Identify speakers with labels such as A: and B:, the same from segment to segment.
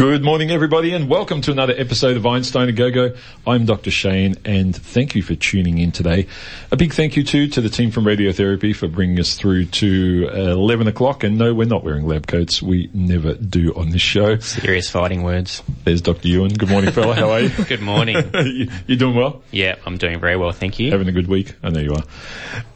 A: Good morning, everybody, and welcome to another episode of Einstein a Go-Go. I'm Dr. Shane, and thank you for tuning in today. A big thank you too to the team from Radiotherapy for bringing us through to uh, 11 o'clock. And no, we're not wearing lab coats. We never do on this show.
B: Serious fighting words.
A: There's Dr. Ewan. Good morning, fella. How are you?
B: Good morning.
A: you, you doing well?
B: yeah, I'm doing very well, thank you.
A: Having a good week? I know you are.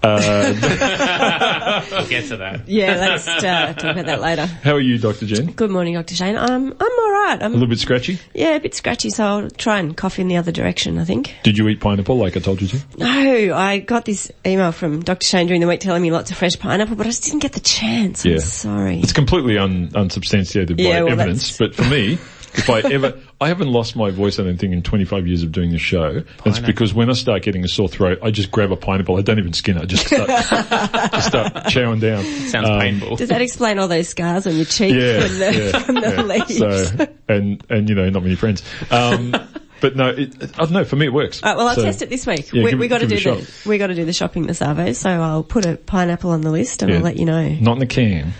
A: Uh,
B: We'll get to that.
C: Yeah, let's uh, talk about that later.
A: how are you, Dr. Jen?
C: Good morning, Dr. Shane. Um, I'm all right.
A: A
C: I'm a
A: little bit scratchy?
C: yeah, a bit scratchy, so I'll try and cough in the other direction. I think.
A: Did you eat pineapple like I told you to?
C: No, I got this email from Dr. Shane during the week telling me lots of fresh pineapple, but I just didn't get the chance.
A: Yeah.
C: I'm sorry.
A: It's completely un, unsubstantiated by
C: Yeah, well,
A: evidence,
C: that's-
A: but for me, if I ever, I haven't lost my voice, I don't think, in 25 years of doing the show. It's because when I start getting a sore throat, I just grab a pineapple. I don't even skin it. I just start, just start chowing down.
B: Sounds
A: Um,
B: painful.
C: Does that explain all those scars on your cheek
A: Yeah,
C: from the,
A: yeah,
C: from the
A: yeah.
C: leaves?
A: So, and, and you know, not many friends. Um, but no, it, I don't know, for me it works.
C: All right, well, I'll
A: So-
C: test it this week.
A: Yeah,
C: we
A: give
C: we got to do
A: it
C: the
A: shot.
C: we got to do the shopping this Arvo, so I'll put a pineapple on the list and
A: Yeah.
C: I'll let you know.
A: Not in the can.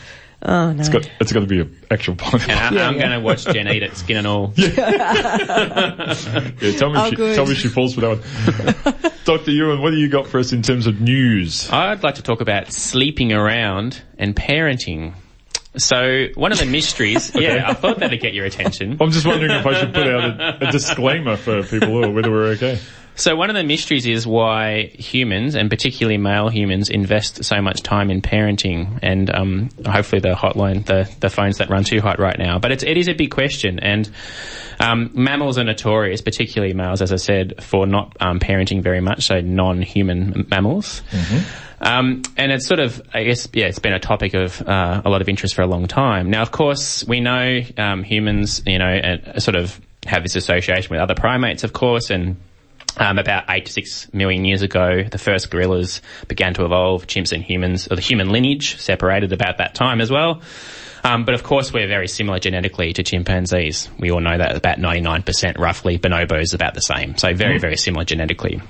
C: Oh no.
A: It's got, it's got to be an actual pineapple.
B: And I,
C: Yeah,
B: I'm
C: yeah.
B: going to watch Jen eat it, skin and all.
A: Yeah, tell me,
C: Oh,
A: if she,
C: good.
A: tell me she falls for that one. Dr. Ewan, what do you got for us in terms of news?
B: I'd like to talk about sleeping around and parenting. So one of the mysteries, yeah, I thought that'd get your attention.
A: I'm just wondering if I should put out a, a disclaimer for people or whether we're okay.
B: So one of the mysteries is why humans, and particularly male humans, invest so much time in parenting. And um, hopefully the hotline, the, the phones that run too hot right now. But it's, it is a big question. And um, mammals are notorious, particularly males, as I said, for not um, parenting very much. So non-human mammals. Um, and it's sort of, I guess, yeah, it's been a topic of uh, a lot of interest for a long time. Now, of course, we know um, humans, you know, uh, sort of have this association with other primates, of course, and um, about eight to six million years ago, the first gorillas began to evolve. Chimps and humans, or the human lineage, separated about that time as well. Um, but of course, we're very similar genetically to chimpanzees. We all know that about 99% roughly. Bonobos about the same. So very, very similar genetically.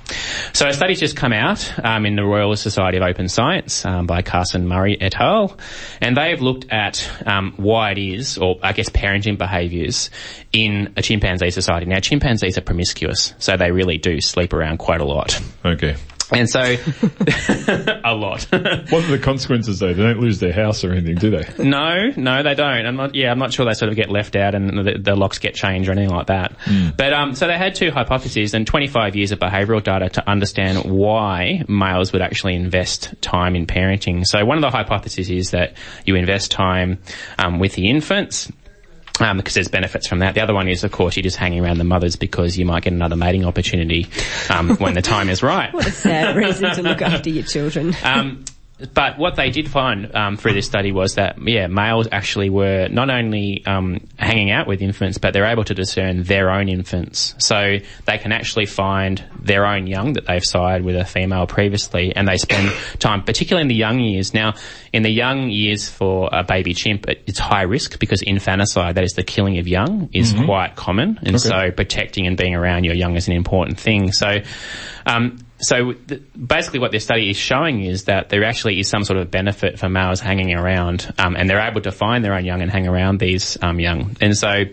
B: So a study's just come out um, in the Royal Society of Open Science um, by Carson Murray et al. And they've looked at um, why it is, or I guess parenting behaviours in a chimpanzee society. Now, chimpanzees are promiscuous, so they really do sleep around quite a lot.
A: Okay.
B: And so, a lot.
A: What are the consequences though? They don't lose their house or anything, do they?
B: No, no, they don't. I'm not. Yeah, I'm not sure they sort of get left out and the, the locks get changed or anything like that. But um, so they had two hypotheses and 25 years of behavioural data to understand why males would actually invest time in parenting. So one of the hypotheses is that you invest time um, with the infants. Um, because there's benefits from that. The other one is, of course, you're just hanging around the mothers because you might get another mating opportunity um, when the time is right.
C: What a sad reason to look after your children.
B: Um, but what they did find um, through this study was that, yeah, males actually were not only um, hanging out with infants, but they're able to discern their own infants. So they can actually find their own young that they've sired with a female previously, and they spend time, particularly in the young years. Now, in the young years for a baby chimp, it, it's high risk because infanticide, that is the killing of young, is quite common, and so protecting and being around your young is an important thing. So. Um, so th- basically what this study is showing is that there actually is some sort of benefit for males hanging around, um, and they're able to find their own young and hang around these um, young. And so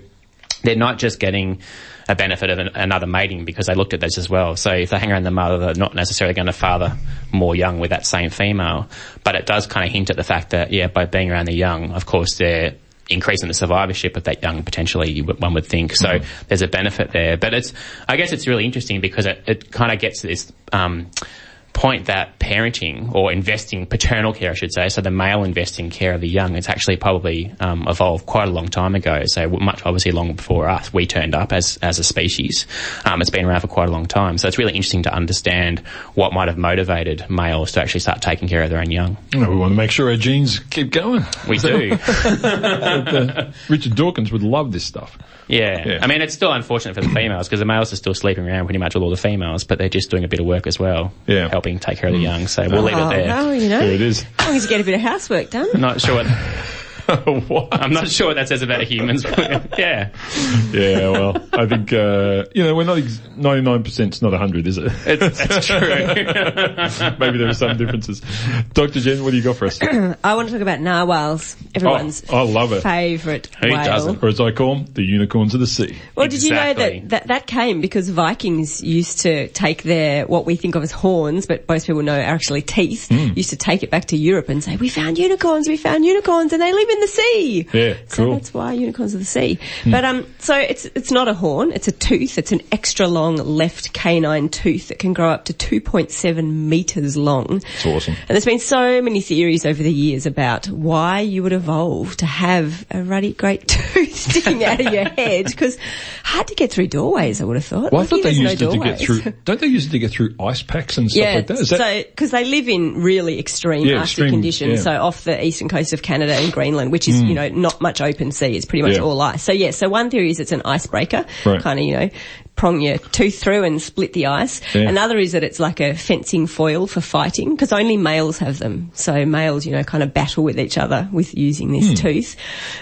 B: they're not just getting a benefit of an, another mating because they looked at this as well. So if they hang around the mother, they're not necessarily going to father more young with that same female. But it does kind of hint at the fact that, yeah, by being around the young, of course, they're increasing the survivorship of that young potentially one would think. So there's a benefit there. But it's i guess it's really interesting because it, it kind of gets this um, point that parenting or investing paternal care, I should say, so the male investing care of the young, it's actually probably um, evolved quite a long time ago. So much obviously long before us, we turned up as as a species. Um, it's been around for quite a long time. So it's really interesting to understand what might have motivated males to actually start taking care of their own young.
A: Well, we want to make sure our genes keep going.
B: We do.
A: Uh, Richard Dawkins would love this stuff.
B: Yeah.
A: Yeah.
B: I mean, it's still unfortunate for the females because the males are still sleeping around pretty much with all the females, but they're just doing a bit of work as well,
A: Yeah.
B: Helping take care of the hmm. young. So we'll leave
C: Oh,
B: it there.
C: well, you know,
A: There it is.
C: as long as you get a bit of housework done.
B: Not sure what.
A: what?
B: I'm not sure what that says about humans. But yeah,
A: Yeah, well, I think, uh, you know, we're not, ex- 99% is not 100, is it?
B: it's, that's true.
A: Maybe there are some differences. Dr. Jen, what do you got for us?
C: I want to talk about narwhals, everyone's
A: Oh, I love it.
C: favourite
B: Who
C: whale.
B: doesn't?
A: Or as I call them, the unicorns of the sea.
C: Well, did you know that, that that came because Vikings used to take their, what we think of as horns, but most people know are actually teeth,
A: Hmm.
C: used to take it back to Europe and say, we found unicorns, we found unicorns, and they live in the sea.
A: Yeah,
C: So
A: cool. Hmm.
C: that's why unicorns of the sea. But um, so it's it's not a horn; it's a tooth. It's an extra long left canine tooth that can grow up to 2.7 meters long.
A: It's awesome.
C: And there's been so many theories over the years about why you would evolve to have a ruddy great tooth sticking out of your head because hard to get through doorways. I would have thought.
A: Well, I thought they
C: there's no
A: used it to get through, don't they use it to get through ice packs and stuff
C: Yeah,
A: like that? Is that
C: so because they live in really extreme
A: Yeah,
C: Arctic
A: extreme,
C: conditions,
A: yeah. Hmm.
C: so off the eastern coast of Canada and Greenland, which is you mm. know not much open sea, it's pretty much
A: Yeah.
C: all ice. So yeah, so one theory is it's an icebreaker,
A: Right.
C: kind of you know prong your tooth through and split the ice.
A: Yeah.
C: Another is that it's like a fencing foil for fighting because only males have them. So males, you know, kind of battle with each other with using this tooth.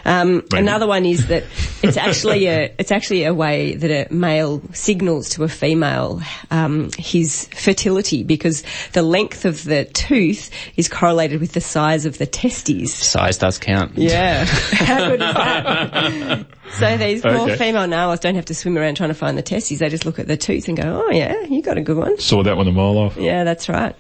C: Um, another one is that it's actually a it's actually a way that a male signals to a female um, his fertility because the length of the tooth is correlated with the size of the testes.
B: Size does count.
C: Yeah, how good is that? so these poor
A: Okay.
C: female narwhals don't have to swim around trying to find the testes. They just look at the tooth and go, "Oh yeah, you got a good one."
A: saw that one a mile off?
C: Yeah, that's right.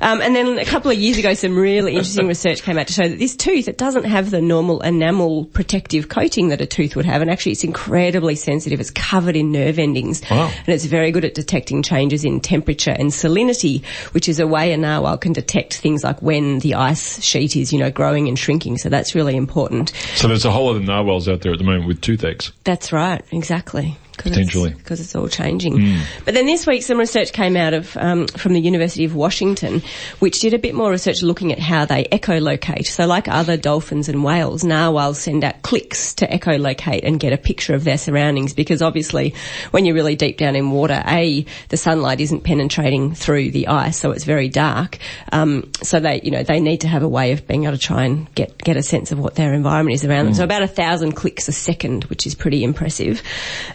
C: Um, and then a couple of years ago, some really interesting research came out to show that this tooth, it doesn't have the normal enamel protective coating that a tooth would have. And actually it's incredibly sensitive. It's covered in nerve endings.
A: Wow.
C: And it's very good at detecting changes in temperature and salinity, which is a way a narwhal can detect things like when the ice sheet is, you know, growing and shrinking. So that's really important.
A: So there's a whole lot of narwhals out there at the moment with toothaches.
C: That's right, exactly.
A: Potentially.
C: because it's all changing. But then this week, some research came out of um, from the University of Washington, which did a bit more research looking at how they echolocate. So, like other dolphins and whales, narwhals send out clicks to echolocate and get a picture of their surroundings. Because obviously, when you're really deep down in water, a the sunlight isn't penetrating through the ice, so it's very dark. Um, so they, you know, they need to have a way of being able to try and get get a sense of what their environment is around them. So about a thousand clicks a second, which is pretty impressive.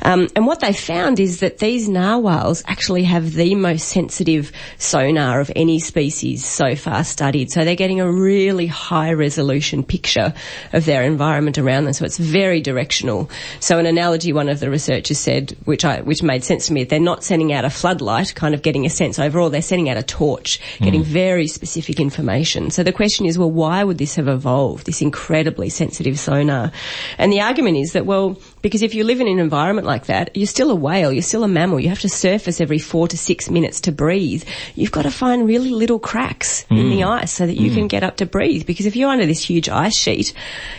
C: Um, and what they found is that these narwhals actually have the most sensitive sonar of any species so far studied. So they're getting a really high resolution picture of their environment around them. So it's very directional. So an analogy one of the researchers said, which I, which made sense to me, they're not sending out a floodlight, kind of getting a sense overall. They're sending out a torch, getting mm. very specific information. So the question is, well, why would this have evolved? This incredibly sensitive sonar. And the argument is that, well, because if you live in an environment like that, you're still a whale, you're still a mammal, you have to surface every four to six minutes to breathe. You've got to find really little cracks in the hmm. ice so that you can hmm. get up to breathe. Because if you're under this huge ice sheet,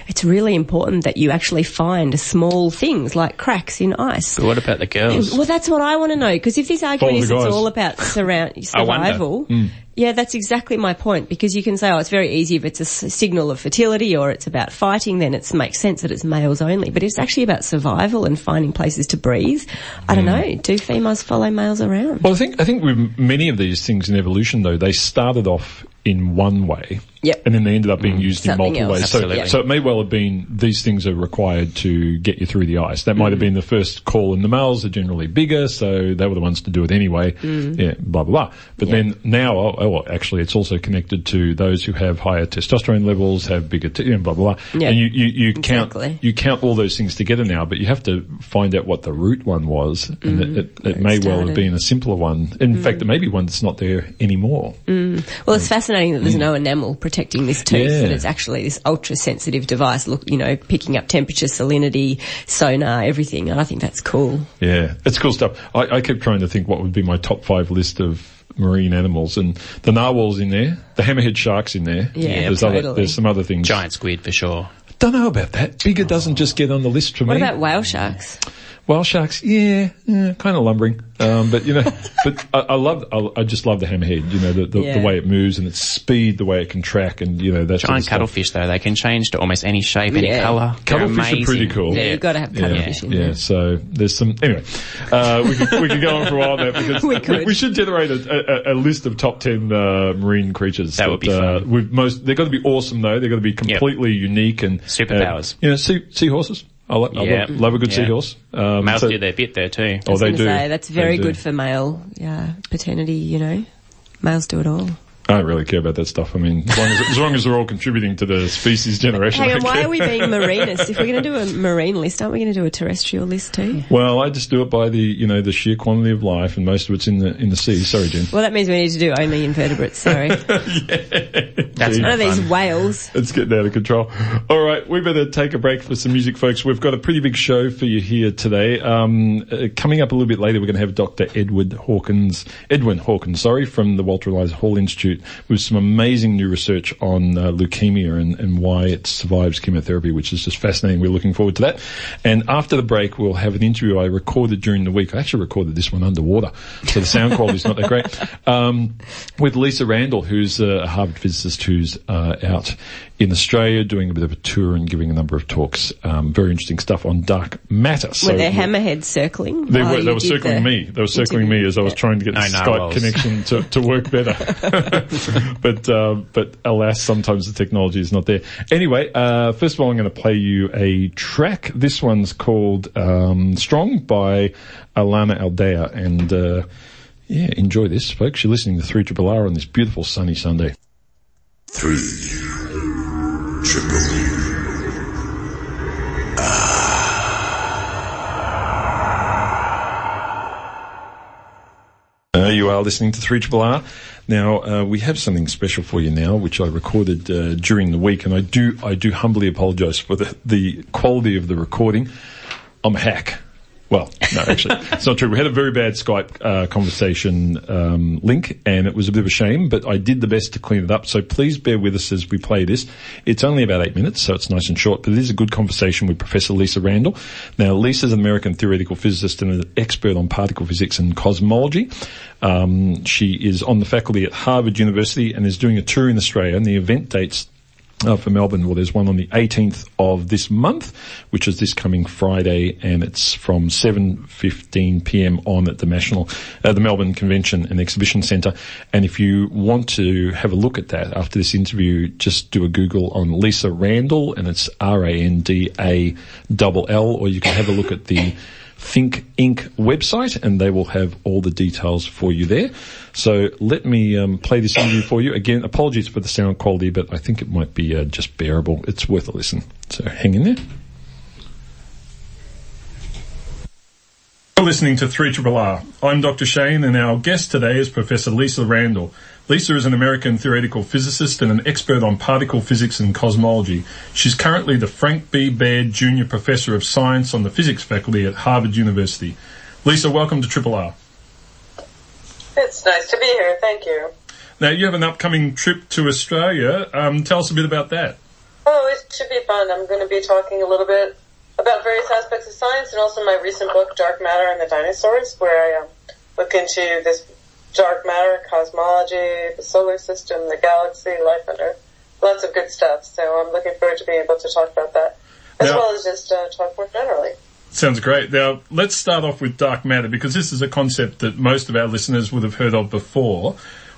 C: it's really important that you actually find small things like cracks in ice.
B: But what about the girls?
C: Well, that's what I want to know because if this argument is it's all about surround
B: I wonder.
C: Hmm. Yeah, that's exactly my point. Because you can say, oh, it's very easy if it's a signal of fertility or it's about fighting, then it makes sense that it's males only. But it's actually about survival and finding places to breathe. I don't mm. know. Do females follow males around?
A: Well, I think I think with many of these things in evolution, though, they started off in one way,
C: Yep.
A: and then they ended up being mm. used in multiple
C: else.
A: ways. So,
B: Absolutely.
A: so it may well have been these things are required to get you through the ice. That might have mm. been the first call, and the males are generally bigger, so they were the ones to do it anyway. Mm. Yeah, blah blah blah. But then now, oh, oh, well, actually, it's also connected to those who have higher testosterone levels, have bigger, t- and blah blah blah.
C: Yeah.
A: And you you, you count
C: Exactly.
A: you count all those things together now, but you have to find out what the root one was, and it, it, it may well have been a simpler one. In fact, it may be one that's not there anymore.
C: Well, it's fascinating that there's hmm. no enamel protecting this tooth,
A: Yeah.
C: that it's actually this ultra sensitive device, look, you know, picking up temperature, salinity, sonar, everything. And I think that's cool.
A: Yeah, it's cool stuff. I, I kept trying to think what would be my top five list of marine animals, and the narwhal's in there, the hammerhead shark's in there.
C: Yeah,
A: there's other, there's some other things.
B: Giant squid for sure.
A: Don't know about that. Bigger doesn't oh. just get on the list for
C: What
A: me.
C: What about whale sharks?
A: Whale sharks, yeah, yeah kind of lumbering. Um, but you know, but I, I love, I, I, just love the hammerhead. You know, the, the, yeah. the, way it moves and its speed, the way it can track, and you know that
B: giant
A: sort
B: of cuttlefish though. They can change to almost any shape, any colour.
A: Cuttlefish are pretty cool.
C: Yeah, you've got to have cuttlefish
A: yeah. in there. Yeah, so there's some. Anyway, uh, we could we could go on for a while there because we, we, we, should generate a, a, a, list of top ten uh, marine creatures.
B: That, that would be uh, fun.
A: With most, they're going to be awesome though. They're going to be completely yep. unique and
B: superpowers.
A: Uh, you know, sea, seahorses. I, lo- yeah. I love, love, a good yeah. seahorse.
B: Um, Males so, do their bit there too.
A: Oh, they do.
C: Say, that's very good for male yeah, paternity. You know, males do it all.
A: I don't really care about that stuff. I mean, as long as, as, long as they're all contributing to the species generation.
C: Hang on, why are we being marinists? If we're going to do a marine list, aren't we going to do a terrestrial list too?
A: Well, I just do it by the, you know, the sheer quantity of life, and most of it's in the in the sea. Sorry, Jen.
C: Well, that means we need to do only invertebrates. Sorry. yeah. That's none of these whales.
A: It's getting out of control. All right, we better take a break for some music, folks. We've got a pretty big show for you here today. Um, uh, coming up a little bit later, we're going to have Dr. Edward Hawkins, Edwin Hawkins, sorry, from the Walter Eliza Hall Institute, with some amazing new research on uh, leukemia and, and why it survives chemotherapy, which is just fascinating. We're looking forward to that. And after the break, we'll have an interview I recorded during the week. I actually recorded this one underwater, so the sound quality is not that great. Um, with Lisa Randall, who's a Harvard physicist who's uh, out in Australia, doing a bit of a tour and giving a number of talks. Um, very interesting stuff on dark matter.
C: So were there hammerheads circling?
A: They were. They were circling the me. They were circling interview. me as I was trying to get the Skype connection to, to work better. but uh, but alas, sometimes the technology is not there. Anyway, uh, first of all, I'm going to play you a track. This one's called um, "Strong" by Alana Aldea, and uh, yeah, enjoy this, folks. You're listening to Three Triple R on this beautiful sunny Sunday.
D: Three triple
A: Uh, you are listening to 3 R. Now, uh, we have something special for you now, which I recorded uh, during the week, and I do, I do humbly apologise for the, the quality of the recording. I'm a hack. Well, no, actually, it's not true. We had a very bad Skype uh, conversation um, link, and it was a bit of a shame. But I did the best to clean it up. So please bear with us as we play this. It's only about eight minutes, so it's nice and short. But it is a good conversation with Professor Lisa Randall. Now, Lisa's an American theoretical physicist and an expert on particle physics and cosmology. Um, she is on the faculty at Harvard University and is doing a tour in Australia. And the event dates uh, for Melbourne. Well, there's one on the 18th of this month, which is this coming Friday, and it's from 7:15 p.m. on at the National, uh, the Melbourne Convention and Exhibition Centre. And if you want to have a look at that after this interview, just do a Google on Lisa Randall, and it's R-A-N-D-A-L-L, or you can have a look at the Think Inc. website, and they will have all the details for you there. So let me um, play this interview for you. Again, apologies for the sound quality, but I think it might be uh, just bearable. It's worth a listen. So hang in there. You're listening to 3 R. I'm Dr. Shane, and our guest today is Professor Lisa Randall. Lisa is an American theoretical physicist and an expert on particle physics and cosmology. She's currently the Frank B. Baird Junior Professor of Science on the Physics faculty at Harvard University. Lisa, welcome to Triple R.
E: It's nice to be here. Thank you.
A: Now, you have an upcoming trip to Australia. Um, tell us a bit about that.
E: Oh, it should be fun. I'm going to be talking a little bit about various aspects of science and also my recent book, Dark Matter and the Dinosaurs, where I um, look into this dark matter, cosmology, the solar system, the galaxy, life on Earth. Lots of good stuff. So I'm looking forward to being able to talk about that, as now, well as just uh, talk more generally.
A: Sounds great. Now, let's start off with dark matter because this is a concept that most of our listeners would have heard of before.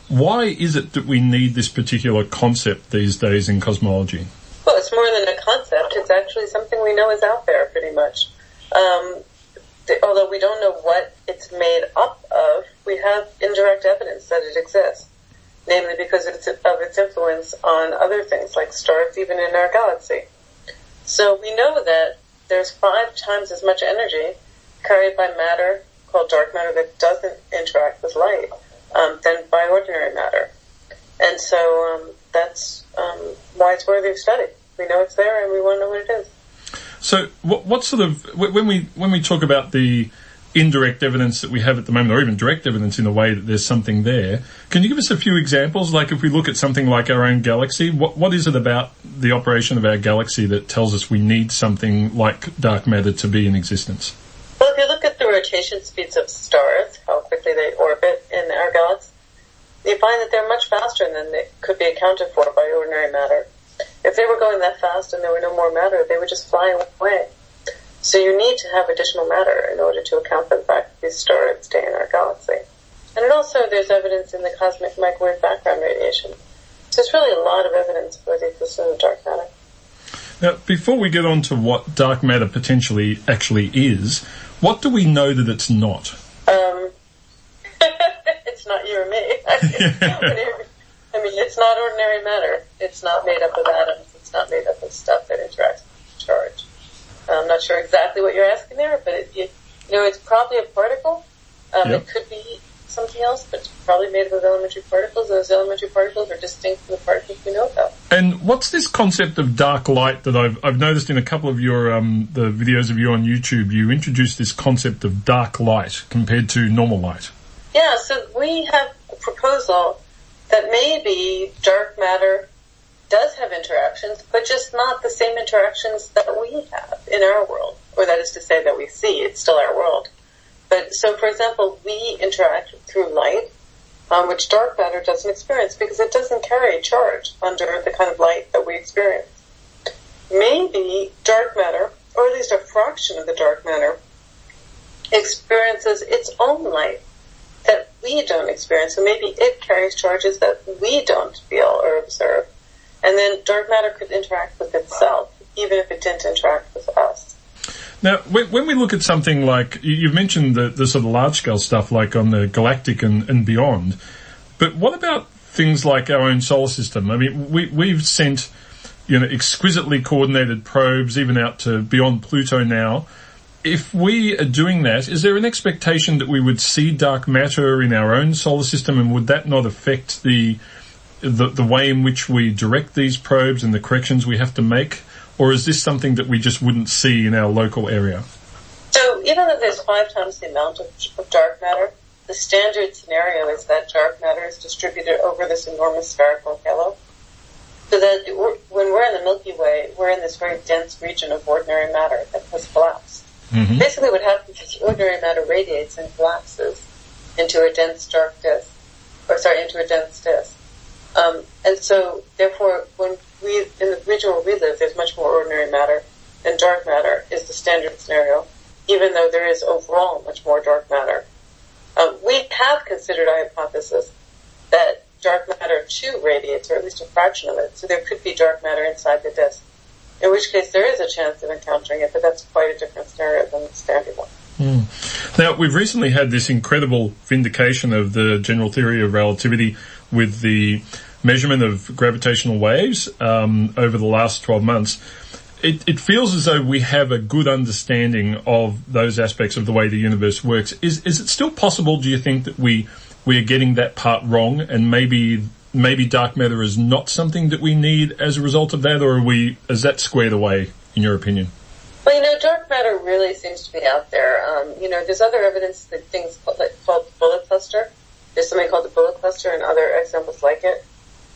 A: Why is it that we need this particular concept these days in cosmology?
E: Well, it's more than a concept. It's actually something we know is out there pretty much. Um, although we don't know what it's made up of, we have indirect evidence that it exists, namely because of its influence on other things like stars, even in our galaxy. So we know that there's five times as much energy carried by matter called dark matter that doesn't interact with light um, than by ordinary matter. And so um, that's um, why it's worthy of study. We know it's there, and we want to know what it is.
A: So, what, what sort of when we when we talk about the indirect evidence that we have at the moment, or even direct evidence in a way that there's something there. Can you give us a few examples? Like if we look at something like our own galaxy, what, what is it about the operation of our galaxy that tells us we need something like dark matter to be in existence?
E: Well, if you look at the rotation speeds of stars, how quickly they orbit in our galaxy, you find that they're much faster than they could be accounted for by ordinary matter. If they were going that fast and there were no more matter, they would just fly away. So you need to have additional matter in order to account for the fact that these stars stay in our galaxy. And it also, there's evidence in the cosmic microwave background radiation. So there's really a lot of evidence for the existence of dark matter.
A: Now, before we get on to what dark matter potentially actually is, what do we know that it's not?
E: Um, it's not you or me. I mean, it's not ordinary matter. It's not made up of atoms. It's not made up of stuff that interacts. I'm not sure exactly what you're asking there, but it, you, you know, it's probably a particle. Um,
A: Yep.
E: It could be something else, but it's probably made up of elementary particles. Those elementary particles are distinct from the particles we know about.
A: And what's this concept of dark light that I've, I've noticed in a couple of your um, the videos of you on YouTube? You introduced this concept of dark light compared to normal light.
E: Yeah, so we have a proposal that maybe dark matter does have interactions, but just not the same interactions that we have in our world. Or that is to say that we see, it's still our world. But so for example, we interact through light, um, which dark matter doesn't experience because it doesn't carry charge under the kind of light that we experience. Maybe dark matter, or at least a fraction of the dark matter, experiences its own light that we don't experience. So maybe it carries charges that we don't feel or observe. And then dark matter could interact with itself, even if it didn't interact with us.
A: Now, when, we look at something like you- you've mentioned the, the sort of large scale stuff, like on the galactic and, and beyond, but what about things like our own solar system? I mean, we we've sent you know exquisitely coordinated probes even out to beyond Pluto now. If we are doing that, is there an expectation that we would see dark matter in our own solar system, and would that not affect the the, the way in which we direct these probes and the corrections we have to make? Or is this something that we just wouldn't see in our local area?
E: So even though there's five times the amount of, of dark matter, the standard scenario is that dark matter is distributed over this enormous spherical halo. So that we're, when we're in the Milky Way, we're in this very dense region of ordinary matter that has collapsed. Mm-hmm. Basically what happens is ordinary matter radiates and collapses into a dense dark disk, or sorry, into a dense disk. Um, and so therefore when we, in the region where we live, there's much more ordinary matter than dark matter is the standard scenario, even though there is overall much more dark matter. Um, we have considered a hypothesis that dark matter too radiates, or at least a fraction of it, so there could be dark matter inside the disk. In which case there is a chance of encountering it, but that's quite a different scenario than the standard one.
A: Now, we've recently had this incredible vindication of the general theory of relativity with the measurement of gravitational waves um, over the last 12 months. It, it feels as though we have a good understanding of those aspects of the way the universe works. Is, is it still possible, do you think, that we, we are getting that part wrong and maybe, maybe dark matter is not something that we need as a result of that or we, is that squared away in your opinion?
E: Well, you know, dark matter really seems to be out there. Um, you know, there's other evidence that things called, like, called bullet cluster. There's something called the bullet cluster and other examples like it,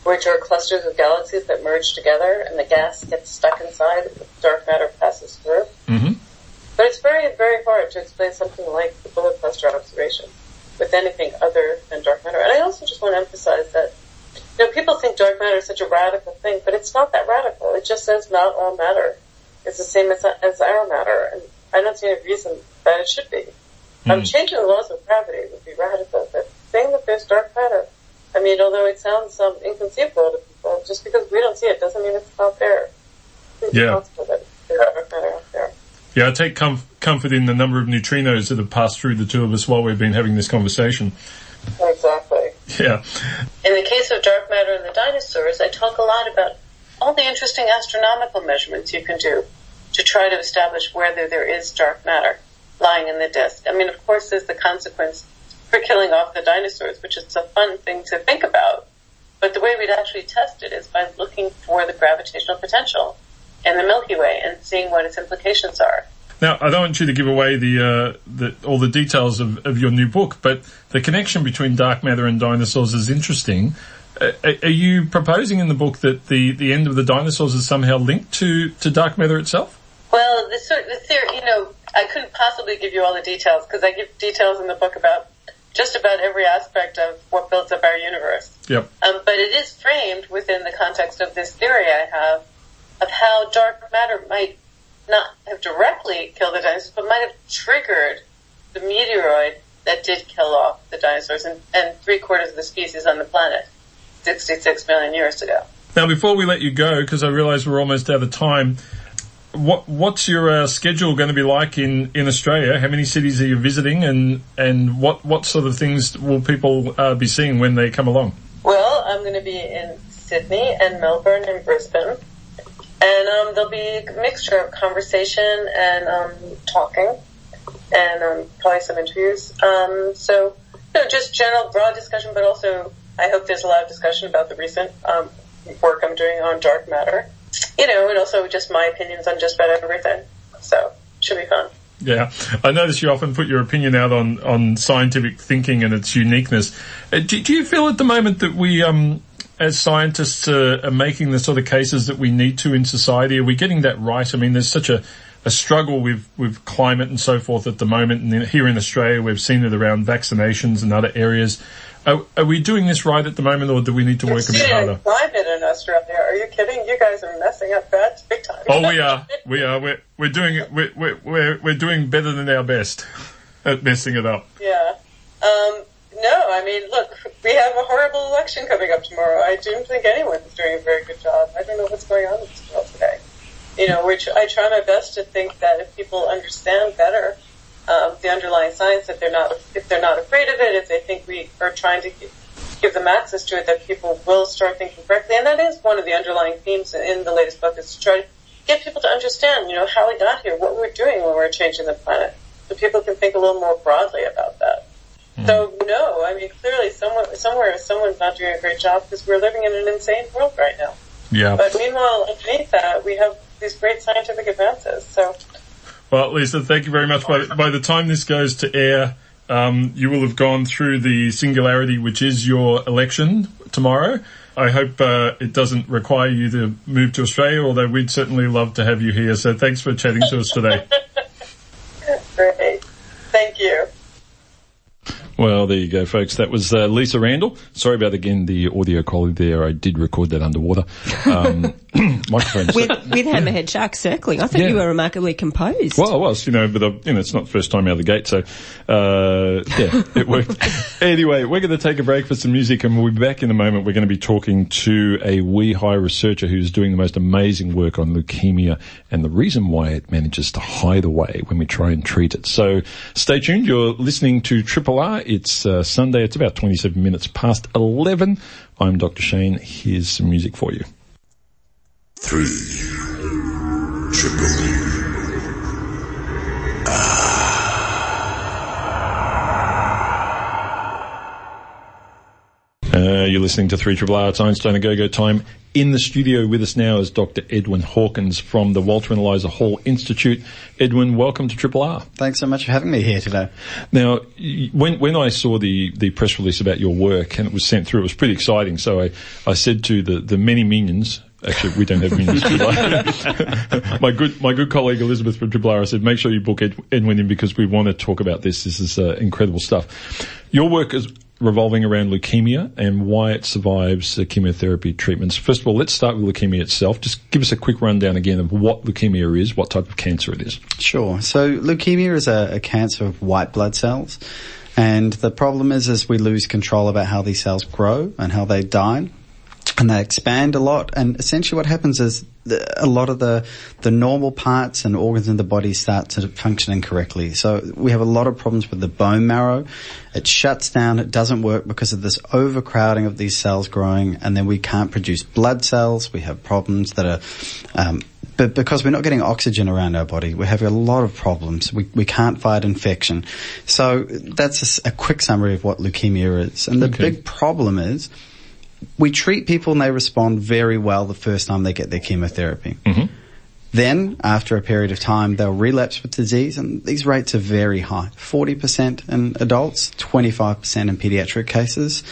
E: which are clusters of galaxies that merge together and the gas gets stuck inside, the dark matter passes through.
A: Mm-hmm.
E: But it's very, very hard to explain something like the bullet cluster observation with anything other than dark matter. And I also just want to emphasize that, you know, people think dark matter is such a radical thing, but it's not that radical. It just says not all matter is the same as, as our matter, and I don't see any reason that it should be. Um, changing the laws of gravity would be radical, but saying that there's dark matter, I mean, although it sounds um, inconceivable to people, just because we don't see it doesn't mean it's not there. It's
A: Yeah.
E: possible that there's dark matter out there.
A: Yeah, I take comf- comfort in the number of neutrinos that have passed through the two of us while we've been having this conversation.
E: Exactly.
A: Yeah.
E: In the case of dark matter and the dinosaurs, I talk a lot about all the interesting astronomical measurements you can do to try to establish whether there is dark matter lying in the disk. I mean, of course, there's the consequence for killing off the dinosaurs, which is a fun thing to think about. But the way we'd actually test it is by looking for the gravitational potential in the Milky Way and seeing what its implications are.
A: Now, I don't want you to give away the, uh, the all the details of, of your new book, but the connection between dark matter and dinosaurs is interesting. Uh, are you proposing in the book that the, the end of the dinosaurs is somehow linked to, to dark matter itself?
E: Well, the, sort the theory, you know, I couldn't possibly give you all the details because I give details in the book about just about every aspect of what builds up our universe.
A: Yep.
E: Um, but it is framed within the context of this theory I have of how dark matter might not have directly killed the dinosaurs, but might have triggered the meteoroid that did kill off the dinosaurs and, and three quarters of the species on the planet 66 million years ago.
A: Now, before we let you go, because I realise we're almost out of time, what what's your uh, schedule going to be like in, in Australia? How many cities are you visiting, and and what what sort of things will people uh, be seeing when they come along?
E: Well, I'm going to be in Sydney and Melbourne and Brisbane, and um, there'll be a mixture of conversation and um, talking, and um, probably some interviews. Um, so, you know, just general broad discussion, but also I hope there's a lot of discussion about the recent um, work I'm doing on dark matter you know, and also just my opinions on just about everything. So should be fun.
A: Yeah, I notice you often put your opinion out on, on scientific thinking and its uniqueness. Uh, do, do, you feel at the moment that we, um, as scientists, uh, are making the sort of cases that we need to in society? Are we getting that right? I mean, there's such a, a struggle with, with climate and so forth at the moment. And here in Australia, we've seen it around vaccinations and other areas. Are, are, we doing this right at the moment, or do we need to work a bit harder?
E: Climate in Australia? Are you kidding? You guys are messing up bad big time.
A: oh, we are. We are. We're we're doing we're we're we're doing better than our best at messing it up.
E: Yeah. Um, no, I mean, look, we have a horrible election coming up tomorrow. I don't think anyone's doing a very good job. I don't know what's going on in this world today. You know, which I try my best to think that if people understand better um, the underlying science, if they're not if they're not afraid of it, if they think we are trying to give them access to it, that people will start thinking correctly. And that is one of the underlying themes in the latest book is to try to get people to understand, you know, how we got here, what we're doing when we're changing the planet, so people can think a little more broadly about that. Mm. So no, I mean clearly somewhere somewhere someone's not doing a great job because we're living in an insane world right now.
A: Yeah.
E: But meanwhile, underneath that, we have these great scientific advances. So
A: well, Lisa, thank you very much. By, by the time this goes to air, um, you will have gone through the singularity, which is your election tomorrow. I hope uh, it doesn't require you to move to Australia, although we'd certainly love to have you here. So thanks for chatting to us today.
E: Great. Thank you.
A: Well, there you go, folks. That was uh, Lisa Randall. Sorry about again the audio quality there. I did record that underwater. Um,
C: microphone with, with hammerhead sharks circling. I thought yeah. you were remarkably composed.
A: Well, I was, you know, but uh, you know, it's not the first time out of the gate, so uh, yeah, it worked. anyway, we're going to take a break for some music, and we'll be back in a moment. We're going to be talking to a WEHI researcher who's doing the most amazing work on leukemia and the reason why it manages to hide away when we try and treat it. So stay tuned. You're listening to Triple R. It's uh, Sunday. It's about 27 minutes past 11. I'm Dr. Shane. Here's some music for you.
D: Three. Triple.
A: Uh, you're listening to 3 Triple R. It's Einstein A Go-Go time. In the studio with us now is Dr. Edwin Hawkins from the Walter and Eliza Hall Institute. Edwin, welcome to Triple R.
F: Thanks so much for having me here today.
A: Now, when, when I saw the, the press release about your work and it was sent through, it was pretty exciting. So I, I said to the, the many minions, Actually, we don't have minions. my good, my good colleague Elizabeth from Triple R said, make sure you book Ed, Edwin in because we want to talk about this. This is uh, incredible stuff. Your work is revolving around leukemia and why it survives the chemotherapy treatments. First of all, let's start with leukemia itself. Just give us a quick rundown again of what leukemia is, what type of cancer it is.
F: Sure. So leukemia is a, a cancer of white blood cells. And the problem is, is we lose control about how these cells grow and how they die and they expand a lot. And essentially what happens is a lot of the, the normal parts and organs in the body start to function incorrectly. So we have a lot of problems with the bone marrow. It shuts down. It doesn't work because of this overcrowding of these cells growing and then we can't produce blood cells. We have problems that are, um, but because we're not getting oxygen around our body, we have a lot of problems. We, we can't fight infection. So that's a, a quick summary of what leukemia is. And the okay. big problem is, we treat people and they respond very well the first time they get their chemotherapy. Mm-hmm. Then, after a period of time, they'll relapse with disease, and these rates are very high. 40% in adults, 25% in pediatric cases.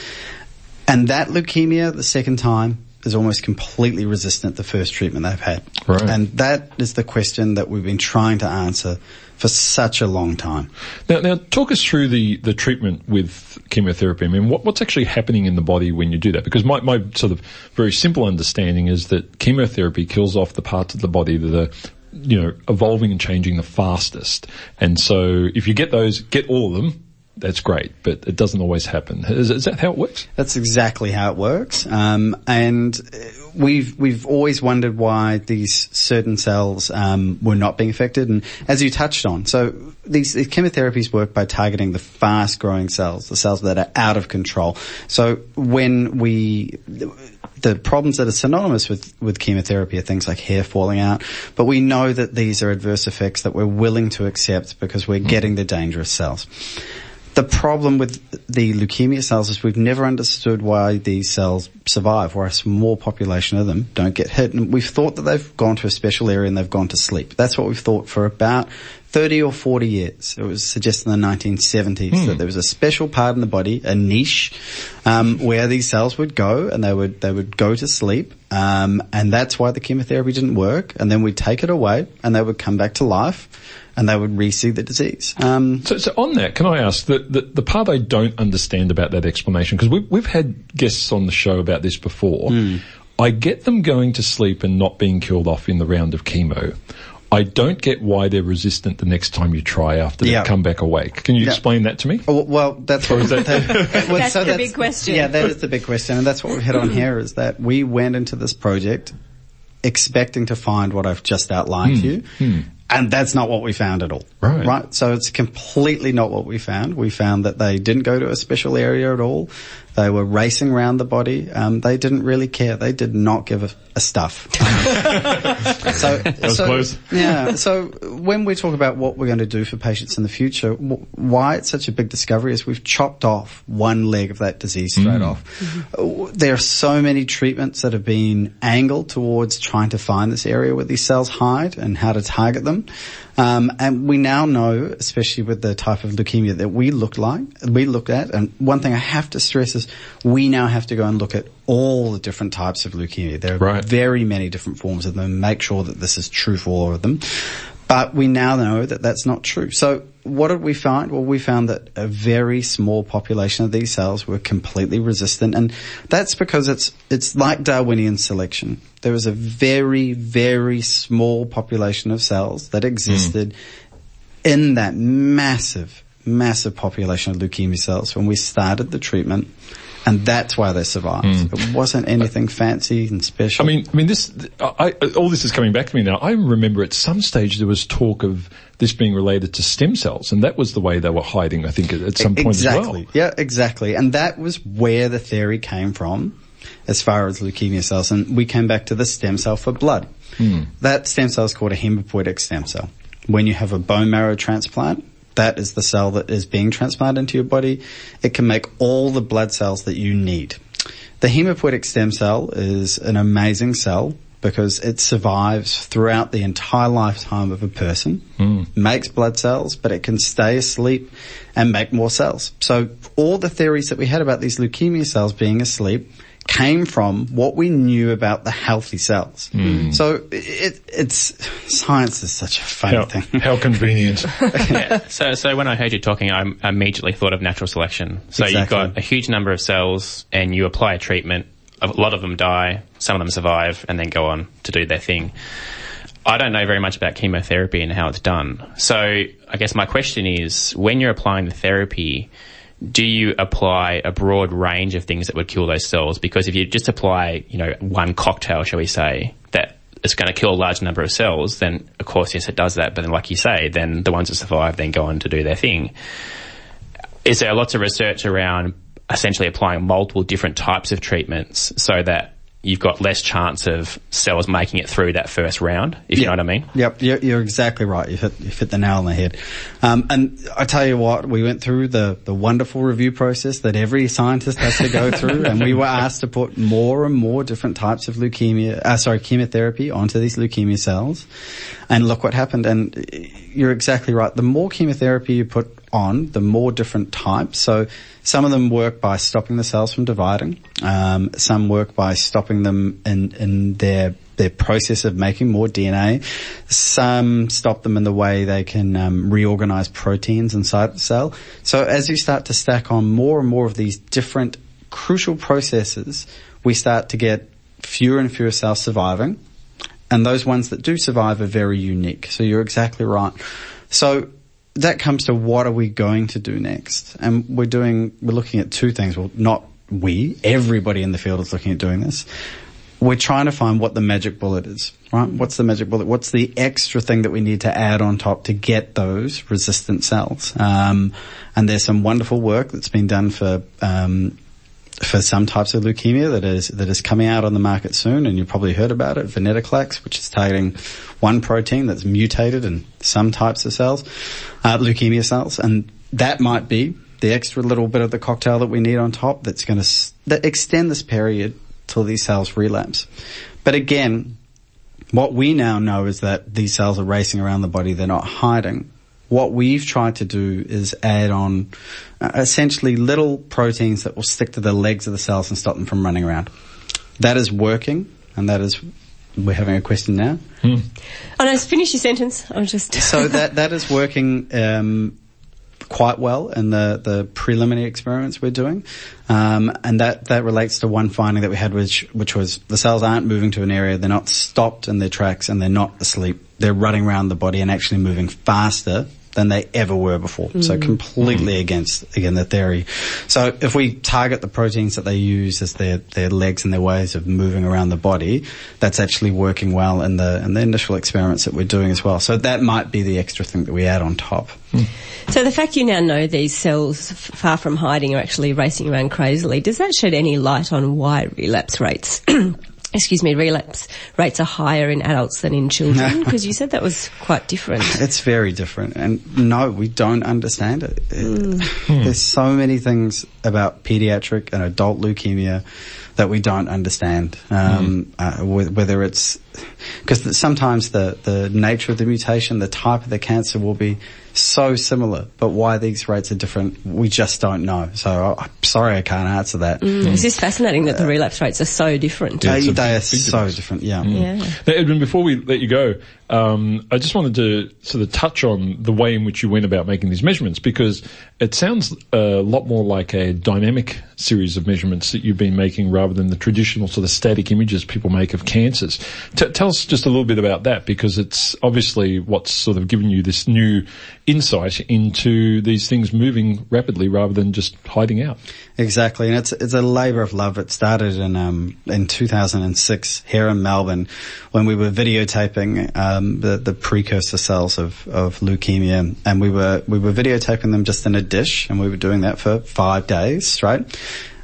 F: And that leukemia, the second time, is almost completely resistant to the first treatment they've had.
A: Right.
F: And that is the question that we've been trying to answer for such a long time.
A: Now, now talk us through the, the treatment with chemotherapy. I mean, what, what's actually happening in the body when you do that? Because my, my sort of very simple understanding is that chemotherapy kills off the parts of the body that are you know, evolving and changing the fastest. And so if you get those, get all of them, that's great, but it doesn't always happen. Is, is that how it works?
F: That's exactly how it works. Um, and we've we've always wondered why these certain cells um, were not being affected. And as you touched on, so these, these chemotherapies work by targeting the fast-growing cells, the cells that are out of control. So when we the problems that are synonymous with, with chemotherapy are things like hair falling out, but we know that these are adverse effects that we're willing to accept because we're getting the dangerous cells. The problem with the leukemia cells is we've never understood why these cells survive, why a small population of them don't get hit. And we've thought that they've gone to a special area and they've gone to sleep. That's what we've thought for about 30 or 40 years. It was suggested in the 1970s
A: Hmm.
F: that there was a special part in the body, a niche, um, where these cells would go and they would, they would go to sleep. Um, and that's why the chemotherapy didn't work. And then we'd take it away and they would come back to life and they would re-see the disease. Um,
A: So, so on that, can I ask the, the, the part I don't understand about that explanation, because we've, we've had guests on the show about this before. I get them going to sleep and not being killed off in the round of chemo. I don't get why they're resistant the next time you try after
F: Yeah.
A: they come back awake. Can you
F: Yeah.
A: explain that to me?
F: Oh, Well, that's what
A: that-
F: well,
C: That's the big question.
F: Yeah, that is the big question, and that's what we've hit on here is that we went into this project expecting to find what I've just outlined to hmm. you, hmm. and that's not what we found at all.
A: Right.
F: Right. So it's completely not what we found. We found that they didn't go to a special area at all. They were racing around the body. Um, they didn't really care. They did not give a, a stuff. so,
A: was
F: so-
A: close.
F: yeah. So when we talk about what we're going to do for patients in the future, w- why it's such a big discovery is we've chopped off one leg of that disease straight off. Uh, There are so many treatments that have been angled towards trying to find this area where these cells hide and how to target them. Um, and we now know, especially with the type of leukemia that we look like, we look at, and one thing I have to stress is we now have to go and look at all the different types of leukemia. There are
A: Right.
F: very many different forms of them. Make sure that this is true for all of them. But we now know that that's not true. So what did we find? Well, we found that a very small population of these cells were completely resistant, and that's because it's it's like Darwinian selection. There was a very very small population of cells that existed in that massive massive population of leukemia cells when we started the treatment. And that's why they survived. It wasn't anything fancy and special.
A: I mean, I mean, this. I, all this is coming back to me now. I remember at some stage there was talk of this being related to stem cells, and that was the way they were hiding. I think at, at some point
F: exactly.
A: as well.
F: Yeah, exactly. And that was where the theory came from as far as leukemia cells. And we came back to the stem cell for blood.
A: Hmm.
F: That stem cell is called a hematopoietic stem cell. When you have a bone marrow transplant, that is the cell that is being transplanted into your body. It can make all the blood cells that you need. The hematopoietic stem cell is an amazing cell because it survives throughout the entire lifetime of a person, hmm. makes blood cells, but it can stay asleep and make more cells. So all the theories that we had about these leukemia cells being asleep came from what we knew about the healthy cells. Hmm. So it, it's, science is such a funny
A: How,
F: thing.
A: how convenient.
B: So, so when I heard you talking, I immediately thought of natural selection. So you've got a huge number of cells, and you apply a treatment. A lot of them die, some of them survive, and then go on to do their thing. I don't know very much about chemotherapy and how it's done. So I guess my question is, when you're applying the therapy, do you apply a broad range of things that would kill those cells? Because if you just apply, you know, one cocktail, shall we say, that is going to kill a large number of cells, then of course, yes, it does that. But then, like you say, then the ones that survive then go on to do their thing. Is there lots of research around essentially applying multiple different types of treatments so that you've got less chance of cells making it through that first round, if you know what I mean?
F: Yep, you're, you're exactly right. You hit, you hit the nail on the head. Um, and I tell you what, we went through the, the wonderful review process that every scientist has to go through, and we were asked to put more and more different types of leukemia, uh, sorry, chemotherapy onto these leukemia cells. And look what happened. And you're exactly right. The more chemotherapy you put on, the more different types. So some of them work by stopping the cells from dividing. Um, some work by stopping them in, in their their process of making more DNA. Some stop them in the way they can um, reorganize proteins inside the cell. So as you start to stack on more and more of these different crucial processes, we start to get fewer and fewer cells surviving. And those ones that do survive are very unique. So you're exactly right. So that comes to what are we going to do next? And we're doing, we're looking at two things. Well, not we, everybody in the field is looking at doing this. We're trying to find what the magic bullet is, right? What's the magic bullet? What's the extra thing that we need to add on top to get those resistant cells? Um, and there's some wonderful work that's been done for, um, for some types of leukemia that is that is coming out on the market soon, and you've probably heard about it, venetoclax, which is targeting one protein that's mutated in some types of cells, uh, leukemia cells, and that might be the extra little bit of the cocktail that we need on top that's going to s- that extend this period till these cells relapse. But again, what we now know is that these cells are racing around the body; they're not hiding. What we've tried to do is add on uh, essentially little proteins that will stick to the legs of the cells and stop them from running around. That is working, and that is we're having a question now.
C: Oh no, finish your sentence. I'm just.
F: So that that is working um, quite well in the the preliminary experiments we're doing, um, and that that relates to one finding that we had, which which was the cells aren't moving to an area, they're not stopped in their tracks, and they're not asleep. They're running around the body and actually moving faster than they ever were before. So mm. completely mm. against again the theory. So if we target the proteins that they use as their their legs and their ways of moving around the body, that's actually working well in the in the initial experiments that we're doing as well. So that might be the extra thing that we add on top. Hmm.
C: So the fact you now know these cells, f- far from hiding, are actually racing around crazily, does that shed any light on why relapse rates, excuse me, relapse rates are higher in adults than in children? Because you said that was quite different.
F: It's very different, and no, we don't understand it. It- There's so many things about pediatric and adult leukemia that we don't understand. Um, uh, whether it's because sometimes the the nature of the mutation, the type of the cancer will be so similar, but why these rates are different, we just don't know. So I'm sorry, I can't answer that. Mm. Mm.
C: It's just fascinating that the relapse rates are so different.
A: Yeah,
F: They,
A: it's
F: they
A: big-
F: are
A: big
F: so
A: difference.
F: different. Yeah. Mm.
C: Yeah.
A: Now, Edwin, before we let you go, um, I just wanted to sort of touch on the way in which you went about making these measurements because it sounds a lot more like a dynamic series of measurements that you've been making rather than the traditional sort of static images people make of cancers. T- tell us just a little bit about that because it's obviously what's sort of given you this new insight into these things moving rapidly rather than just hiding out.
F: Exactly, and it's it's a labour of love. It started in um, in 2006 here in Melbourne when we were videotaping um, the the precursor cells of, of leukemia, and we were we were videotaping them just in a dish, and we were doing that for five days, right?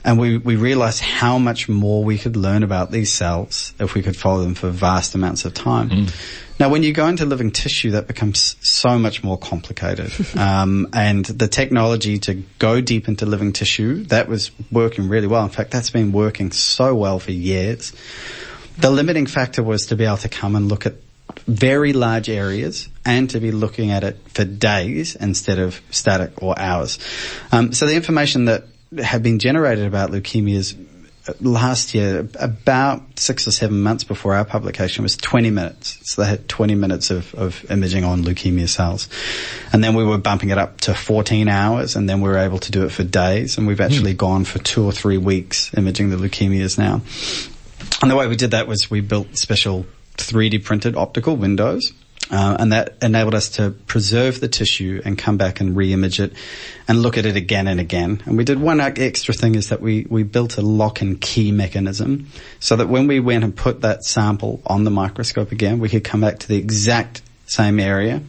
F: And we, we realized how much more we could learn about these cells if we could follow them for vast amounts of time. Now, when you go into living tissue, that becomes so much more complicated. um, and the technology to go deep into living tissue, that was working really well. In fact, that's been working so well for years. The limiting factor was to be able to come and look at very large areas and to be looking at it for days instead of static or hours. Um, so the information that had been generated about leukemias uh, last year, about six or seven months before our publication, was 20 minutes. So they had 20 minutes of, of imaging on leukemia cells. And then we were bumping it up to 14 hours, and then we were able to do it for days. And we've actually hmm. gone for two or three weeks imaging the leukemias now. And the way we did that was we built special 3D printed optical windows. Uh, and that enabled us to preserve the tissue and come back and re-image it and look at it again and again. And we did one extra thing is that we, we built a lock and key mechanism so that when we went and put that sample on the microscope again, we could come back to the exact same area,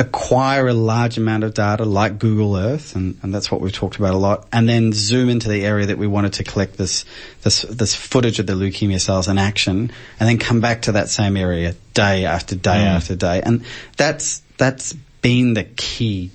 F: acquire a large amount of data like Google Earth, and, and that's what we've talked about a lot, and then zoom into the area that we wanted to collect this, this, this footage of the leukemia cells in action, and then come back to that same area day after day after day. And that's, that's been the key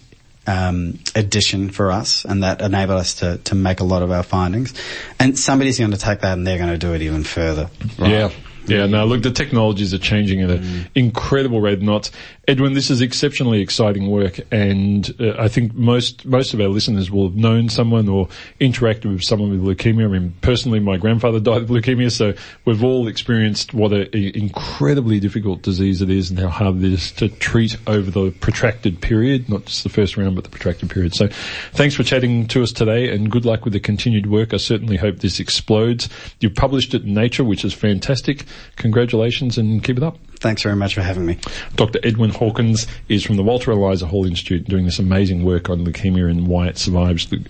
F: um, addition for us, and that enabled us to, to make a lot of our findings. And somebody's going to take that and they're going to do it even further. right?
A: Yeah. Yeah, no, look, the technologies are changing at an incredible rate knots. Edwin, this is exceptionally exciting work, and uh, I think most most of our listeners will have known someone or interacted with someone with leukemia. I mean, personally, my grandfather died of leukemia, so we've all experienced what an incredibly difficult disease it is and how hard it is to treat over the protracted period, not just the first round, but the protracted period. So thanks for chatting to us today, and good luck with the continued work. I certainly hope this explodes. You've published it in Nature, which is fantastic. Congratulations and keep it up.
F: Thanks very much for having me.
A: Dr. Edwin Hawkins is from the Walter Eliza Hall Institute doing this amazing work on leukemia and why it survives the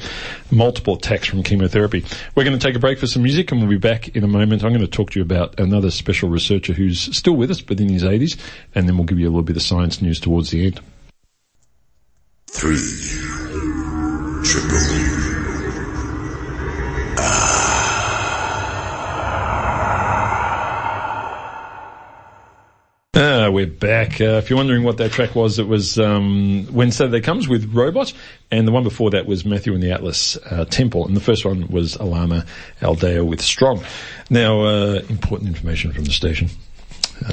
A: multiple attacks from chemotherapy. We're going to take a break for some music and we'll be back in a moment. I'm going to talk to you about another special researcher who's still with us but in his 80s and then we'll give you a little bit of science news towards the end.
D: Three. Triple.
A: We're back. Uh, if you're wondering what that track was, it was um, When Saturday Comes with Robot, and the one before that was Matthew and the Atlas uh, Temple, and the first one was Alama Aldea with Strong. Now, uh, important information from the station.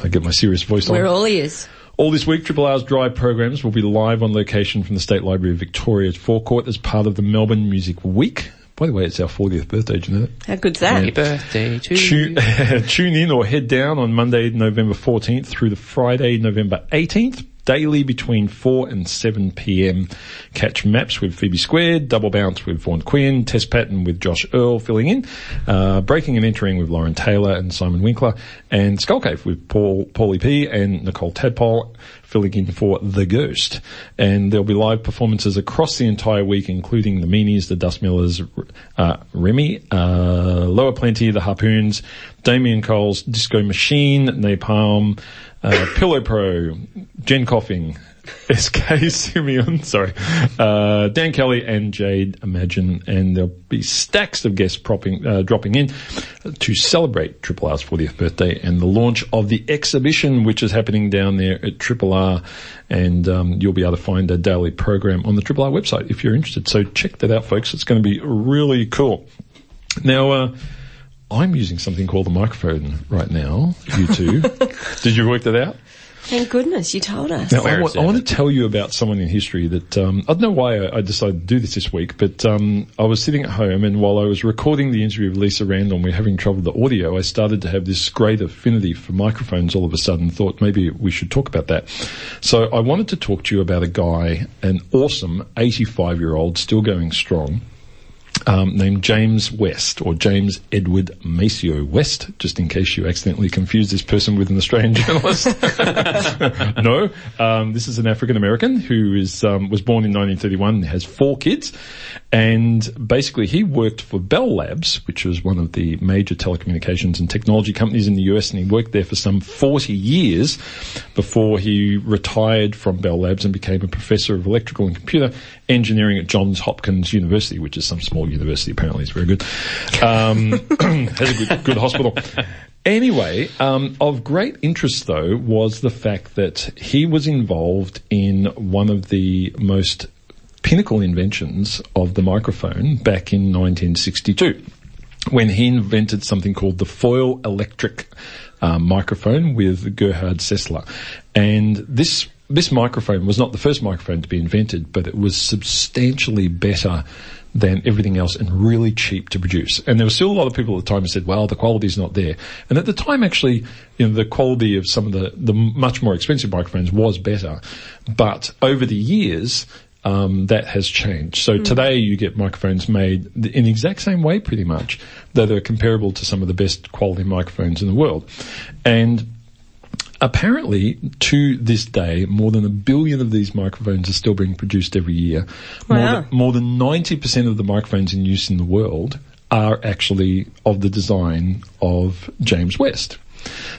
A: I get my serious voice on.
C: We're all ears.
A: All this week, Triple R's drive programs will be live on location from the State Library of Victoria's forecourt as part of the Melbourne Music Week. By the way, it's our 40th birthday, do you know that?
C: How good's that?
B: Happy birthday to
A: Tune,
B: you.
A: tune in or head down on Monday, November 14th through the Friday, November 18th. Daily between 4 and 7 p.m. Catch maps with Phoebe Squared, double bounce with Vaughn Quinn, test pattern with Josh Earl filling in, uh, breaking and entering with Lauren Taylor and Simon Winkler, and Skull Cave with Paul, Paulie P and Nicole Tadpole filling in for The Ghost. And there'll be live performances across the entire week, including the Meanies, the Dust Millers, uh, Remy, uh, Lower Plenty, the Harpoons, Damian Cowell's Disco Machine, Napalm, uh, Pillow Pro, Jen Cloher, SK Simeon, sorry, uh, Dan Kelly and Jade Imagine, and there'll be stacks of guests propping, uh, dropping in to celebrate Triple R's 40th birthday and the launch of the exhibition, which is happening down there at Triple R, and um, you'll be able to find a daily program on the Triple R website if you're interested. So check that out, folks. It's going to be really cool. Now. Uh, I'm using something called the microphone right now. You two, did you work that out?
C: Thank goodness you told us.
A: Now, I,
B: Where
A: wa-
B: is
A: I
B: it?
A: want to tell you about someone in history that um, I don't know why I, I decided to do this this week, but um, I was sitting at home and while I was recording the interview with Lisa Randall, we are having trouble with the audio. I started to have this great affinity for microphones all of a sudden. Thought maybe we should talk about that. So I wanted to talk to you about a guy, an awesome 85 year old, still going strong um, named James West or James Edward Maceo West, just in case you accidentally confuse this person with an Australian journalist. no, um, this is an African American who is um, was born in 1931, has four kids, and basically he worked for Bell Labs, which was one of the major telecommunications and technology companies in the US, and he worked there for some 40 years before he retired from Bell Labs and became a professor of electrical and computer engineering at Johns Hopkins University, which is some small university. Apparently, it's very good. Um, has a good, good hospital. Anyway, um, of great interest though was the fact that he was involved in one of the most pinnacle inventions of the microphone back in 1962 when he invented something called the foil electret uh, microphone with Gerhard Sessler. And this this microphone was not the first microphone to be invented, but it was substantially better than everything else and really cheap to produce. And there were still a lot of people at the time who said, well, the quality's not there. And at the time, actually, you know, the quality of some of the, the much more expensive microphones was better. But over the years, um, that has changed. So today you get microphones made in the exact same way pretty much that are comparable to some of the best quality microphones in the world. And apparently to this day, more than a billion of these microphones are still being produced every year. More,
C: Wow.
A: than, more than 90% of the microphones in use in the world are actually of the design of James West.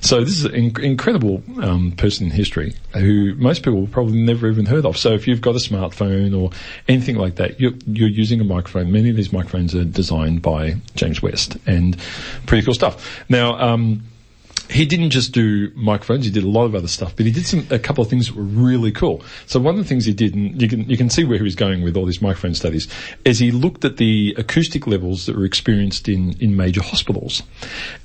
A: So this is an inc- incredible um, person in history who most people probably never even heard of. So if you've got a smartphone or anything like that, you're, you're using a microphone. Many of these microphones are designed by James West, and pretty cool stuff. Now. Um, he didn't just do microphones, he did a lot of other stuff, but he did some, a couple of things that were really cool. So one of the things he did, and you can, you can see where he was going with all these microphone studies, is he looked at the acoustic levels that were experienced in, in major hospitals.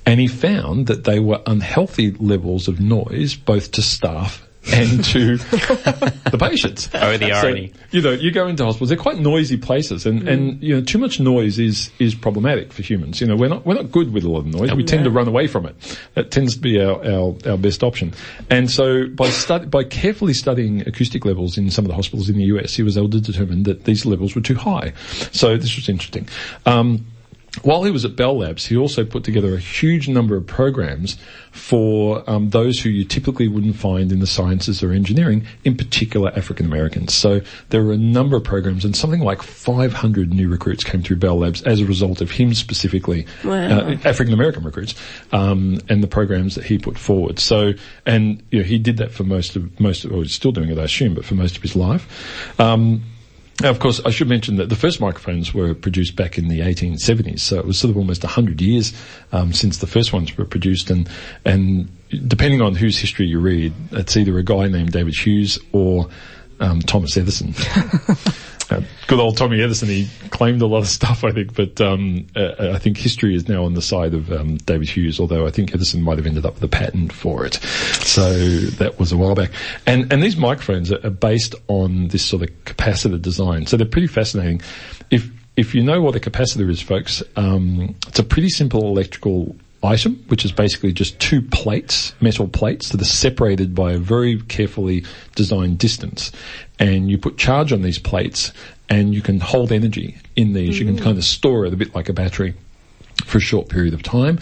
A: And he found that they were unhealthy levels of noise, both to staff and to the patients.
B: Oh, the irony.
A: So, you know, you go into hospitals, they're quite noisy places and,
B: Mm.
A: and, you know, too much noise is, is problematic for humans. You know, we're not, we're not good with a lot of noise. We tend to run away from it. That tends to be our, our, our best option. And so by stud, by carefully studying acoustic levels in some of the hospitals in the US, he was able to determine that these levels were too high. So this was interesting. Um, while he was at Bell Labs, he also put together a huge number of programs for um, those who you typically wouldn't find in the sciences or engineering, in particular African Americans. So there were a number of programs, and something like 500 new recruits came through Bell Labs as a result of him specifically, uh, African American recruits, um, and the programs that he put forward. So, and you know, he did that for most of most, of, or he's still doing it, I assume, but for most of his life. Um, now, of course, I should mention that the first microphones were produced back in the 1870s, so it was sort of almost 100 years um, since the first ones were produced, and and depending on whose history you read, it's either a guy named David Hughes or um, Thomas Edison. Uh, good old Tommy Edison, he claimed a lot of stuff, I think, but um, uh, I think history is now on the side of um, David Hughes, although I think Edison might have ended up with a patent for it. So that was a while back. And, and these microphones are, are based on this sort of capacitor design, so they're pretty fascinating. If, if you know what a capacitor is, folks, um, it's a pretty simple electrical item, which is basically just two plates, metal plates that are separated by a very carefully designed distance. And you put charge on these plates and you can hold energy in these. You can mm-hmm. kind of store it a bit like a battery for a short period of time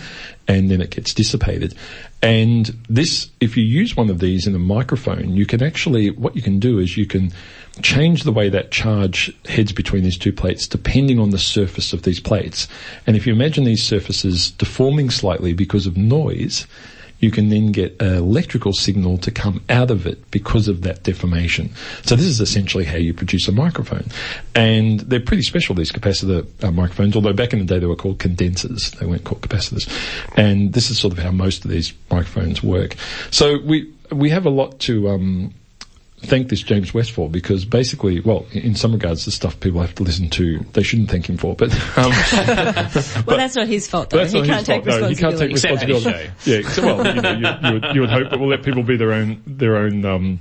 A: and then it gets dissipated. And this, if you use one of these in a microphone, you can actually, what you can do is you can change the way that charge heads between these two plates depending on the surface of these plates. And if you imagine these surfaces deforming slightly because of noise, you can then get an electrical signal to come out of it because of that deformation. So this is essentially how you produce a microphone. And they're pretty special, these capacitor uh, microphones, although back in the day they were called condensers. They weren't called capacitors. And this is sort of how most of these microphones work. So we, we have a lot to, um, thank this James West for because basically, well, in some regards, the stuff people have to listen to, they shouldn't thank him for. But um,
C: Well, that's not his fault, though.
A: that's
C: He
A: not
C: can't
A: his
C: take
A: fault. No, he can't take
C: responsibility.
B: Except.
A: Yeah, so, well, you know, you, you, would, you would hope but we'll let people be their own their own um,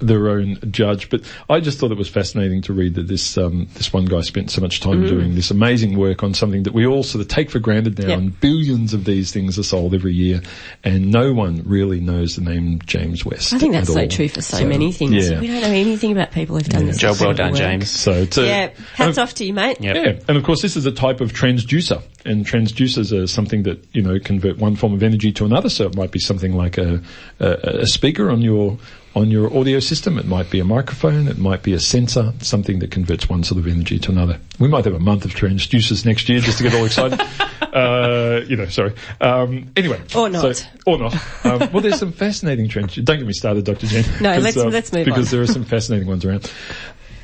A: their own judge. But I just thought it was fascinating to read that this um, this one guy spent so much time doing this amazing work on something that we all sort of take for granted now,
C: Yep.
A: and billions of these things are sold every year, and no one really knows the name James West.
C: I think that's
A: at
C: so
A: all.
C: true for so, many things.
A: Yeah.
C: We don't know anything about people who've done this.
B: Job well done,
C: work.
B: James.
A: So it's a,
C: Yeah, hats
A: and-
C: off to you, mate.
B: Yep.
A: yeah, and of course this is a type of transducer, and transducers are something that you know convert one form of energy to another. So it might be something like a a, a speaker on your on your audio system. It might be a microphone. It might be a sensor. Something that converts one sort of energy to another. We might have a month of transducers next year just to get all excited. uh, you know, sorry. Um, anyway,
C: Or not.
A: So, or not. Um, well, there's some fascinating trends. Don't get me started, Dr. Jen.
C: No, let's-
A: um,
C: let's move on.
A: because
C: on.
A: there are some fascinating ones around.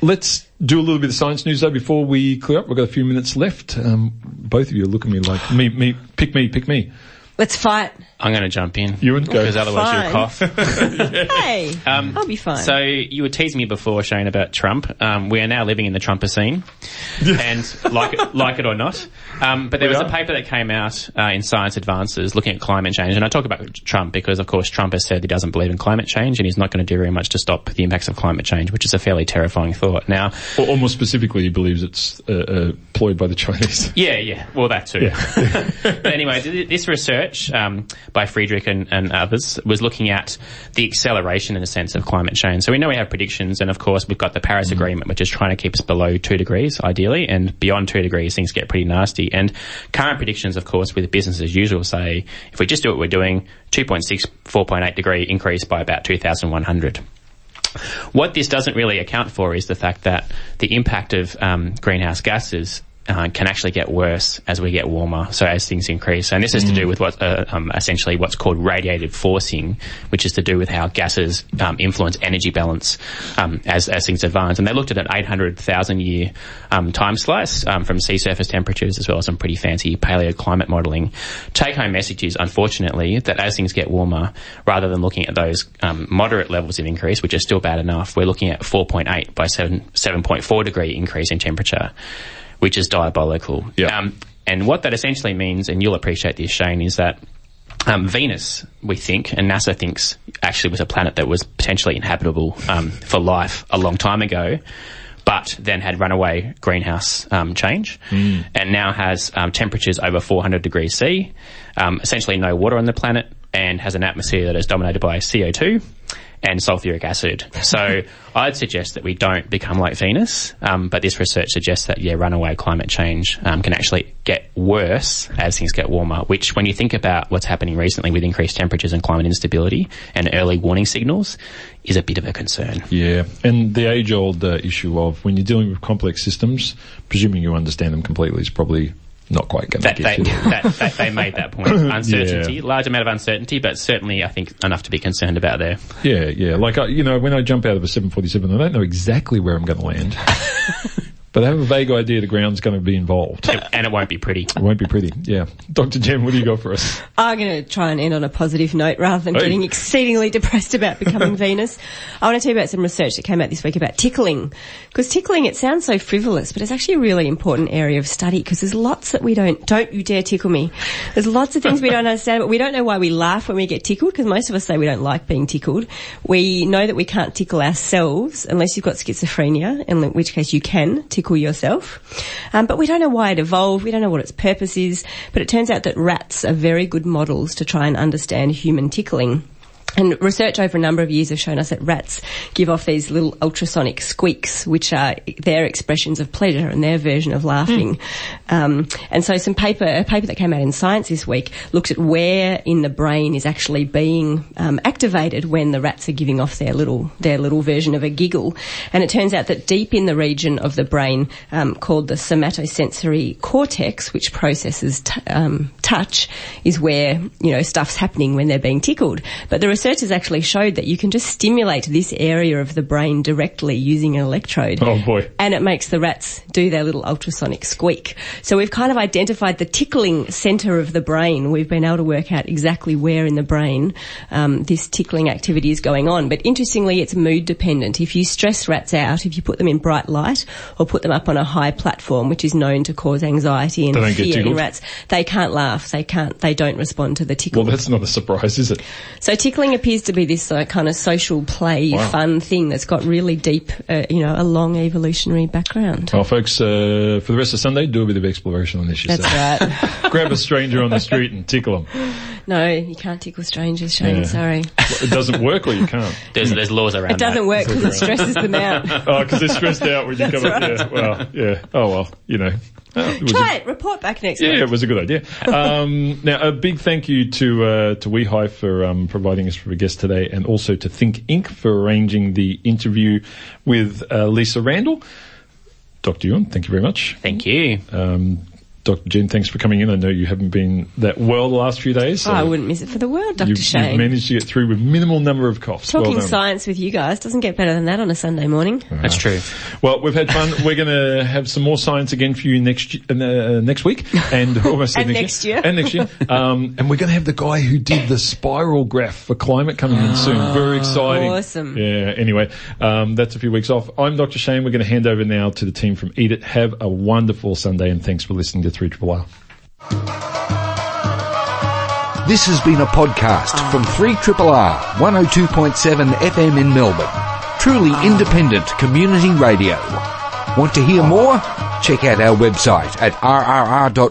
A: Let's do a little bit of science news though before we clear up. We've got a few minutes left. Um, both of you look at me like me, me, pick me, pick me.
C: Let's fight.
B: I'm going to jump in.
A: Ewan, go.
B: Because otherwise
C: Fine.
B: you'll cough.
C: Hey,
B: Um,
C: I'll be fine.
B: So you were teasing me before, Shane, about Trump. Um, we are now living in the Trumpocene, and like it, like it or not. Um, but there
A: We
B: was
A: are.
B: a paper that came out uh, in Science Advances looking at climate change, and I talk about Trump because, of course, Trump has said he doesn't believe in climate change, and he's not going to do very much to stop the impacts of climate change, which is a fairly terrifying thought. Now,
A: or, or more specifically, he believes it's uh, uh, employed by the Chinese.
B: Yeah, yeah. Well, that too. but anyway, this research um, by Friedrich and, and others was looking at the acceleration, in a sense, of climate change. So we know we have predictions, and of course we've got the Paris Agreement, which is trying to keep us below two degrees, ideally, and beyond two degrees, things get pretty nasty. And current predictions, of course, with business as usual, say if we just do what we're doing, 2.6, 4.8 degree increase by about 2,100. What this doesn't really account for is the fact that the impact of um, greenhouse gases uh, can actually get worse as we get warmer. So as things increase, and this is to do with what uh, um, essentially what's called radiative forcing, which is to do with how gases um, influence energy balance um, as as things advance. And they looked at an 800,000 year um, time slice um, from sea surface temperatures as well as some pretty fancy paleoclimate modelling. Take home message is unfortunately that as things get warmer, rather than looking at those um, moderate levels of increase, which are still bad enough, we're looking at 4.8 by 7 7.4 degree increase in temperature which is diabolical.
A: Yeah.
B: Um, and what that essentially means, and you'll appreciate this, Shane, is that um, Venus, we think, and NASA thinks, actually was a planet that was potentially inhabitable um, for life a long time ago, but then had runaway greenhouse um, change, and now has um, temperatures over 400 degrees C, um, essentially no water on the planet, and has an atmosphere that is dominated by CO2 and sulfuric acid. So I'd suggest that we don't become like Venus, um, but this research suggests that yeah, runaway climate change um, can actually get worse as things get warmer. Which, when you think about what's happening recently with increased temperatures and climate instability and early warning signals, is a bit of a concern.
A: Yeah, and the age-old uh, issue of when you're dealing with complex systems, presuming you understand them completely is probably not quite going to
B: That, they, that, that they made that point. Uncertainty, large amount of uncertainty, but certainly I think enough to be concerned about there.
A: Yeah, yeah. Like, I, you know, when I jump out of a 747, I don't know exactly where I'm going to land. but I have a vague idea the ground's going to be involved.
B: And it won't be pretty.
A: It won't be pretty. Yeah. Dr. Jen, what do you got for us?
C: I'm going to try and end on a positive note rather than
A: Hey.
C: getting exceedingly depressed about becoming Venus. I want to tell you about some research that came out this week about tickling. Because tickling, it sounds so frivolous, but it's actually a really important area of study because there's lots that we don't, don't you dare tickle me. There's lots of things we don't understand, but we don't know why we laugh when we get tickled because most of us say we don't like being tickled. We know that we can't tickle ourselves unless you've got schizophrenia, in which case you can tickle yourself. Um, but we don't know why it evolved. We don't know what its purpose is. But it turns out that rats are very good models to try and understand human tickling. And research over a number of years have shown us that rats give off these little ultrasonic squeaks, which are their expressions of pleasure and their version of laughing. Um, and so some paper, a paper that came out in Science this week looked at where in the brain is actually being um, activated when the rats are giving off their little, their little version of a giggle. And it turns out that deep in the region of the brain um, called the somatosensory cortex, which processes t- um, touch, is where you know stuff's happening when they're being tickled. But the researchers actually showed that you can just stimulate this area of the brain directly using an electrode.
A: Oh, boy.
C: And it makes the rats do their little ultrasonic squeak. So we've kind of identified the tickling centre of the brain. We've been able to work out exactly where in the brain um, this tickling activity is going on. But interestingly, it's mood dependent. If you stress rats out, if you put them in bright light or put them up on a high platform, which is known to cause anxiety and
A: They don't get
C: fear in rats, they can't laugh. They can't. They don't respond to the tickle.
A: Well, that's not a surprise, is it?
C: So tickling appears to be this uh, kind of social play,
A: Wow.
C: fun thing that's got really deep, uh, you know, a long evolutionary background.
A: Well, folks, uh, for the rest of Sunday, do a bit of exploration on this yourself.
C: That's right.
A: Grab a stranger on the street and tickle them.
C: no, you can't tickle strangers, Shane.
A: Yeah.
C: Sorry.
A: It doesn't work or you can't.
B: There's, there's laws around
C: It doesn't
B: that.
C: work because it stresses them out.
A: Oh, because they're stressed out when you come up there. Well, yeah. Oh, well, you know. Oh, it was a-
C: Try it. Report back next
A: Yeah,
C: week.
A: it was a good idea. Um, now, a big thank you to uh, to WEHI for um, providing us with a guest today, and also to Think Inc. for arranging the interview with uh, Lisa Randall. Dr. Ewan, thank you very much.
B: Thank you.
A: Um, Dr. Jen, thanks for coming in. I know you haven't been that well the last few days. So
C: Oh, I wouldn't miss it for the world, Dr.
A: you've, you've
C: Shane.
A: managed to get through with minimal number of coughs.
C: Talking
A: well done.
C: science with you guys doesn't get better than that on a Sunday morning.
B: That's true.
A: Well, we've had fun. We're going to have some more science again for you next uh, next week, and almost
C: And next year.
A: and next year. Um, and we're going to have the guy who did the spiral graph for climate coming in soon. Very exciting.
C: Awesome.
A: Yeah. Anyway, um, that's a few weeks off. I'm Dr. Shane. We're going to hand over now to the team from Eat It. Have a wonderful Sunday, and thanks for listening to Three Triple R.
G: This has been a podcast from 3RR 102.7 FM in Melbourne. Truly independent community radio. Want to hear more? Check out our website at rrr.org.au.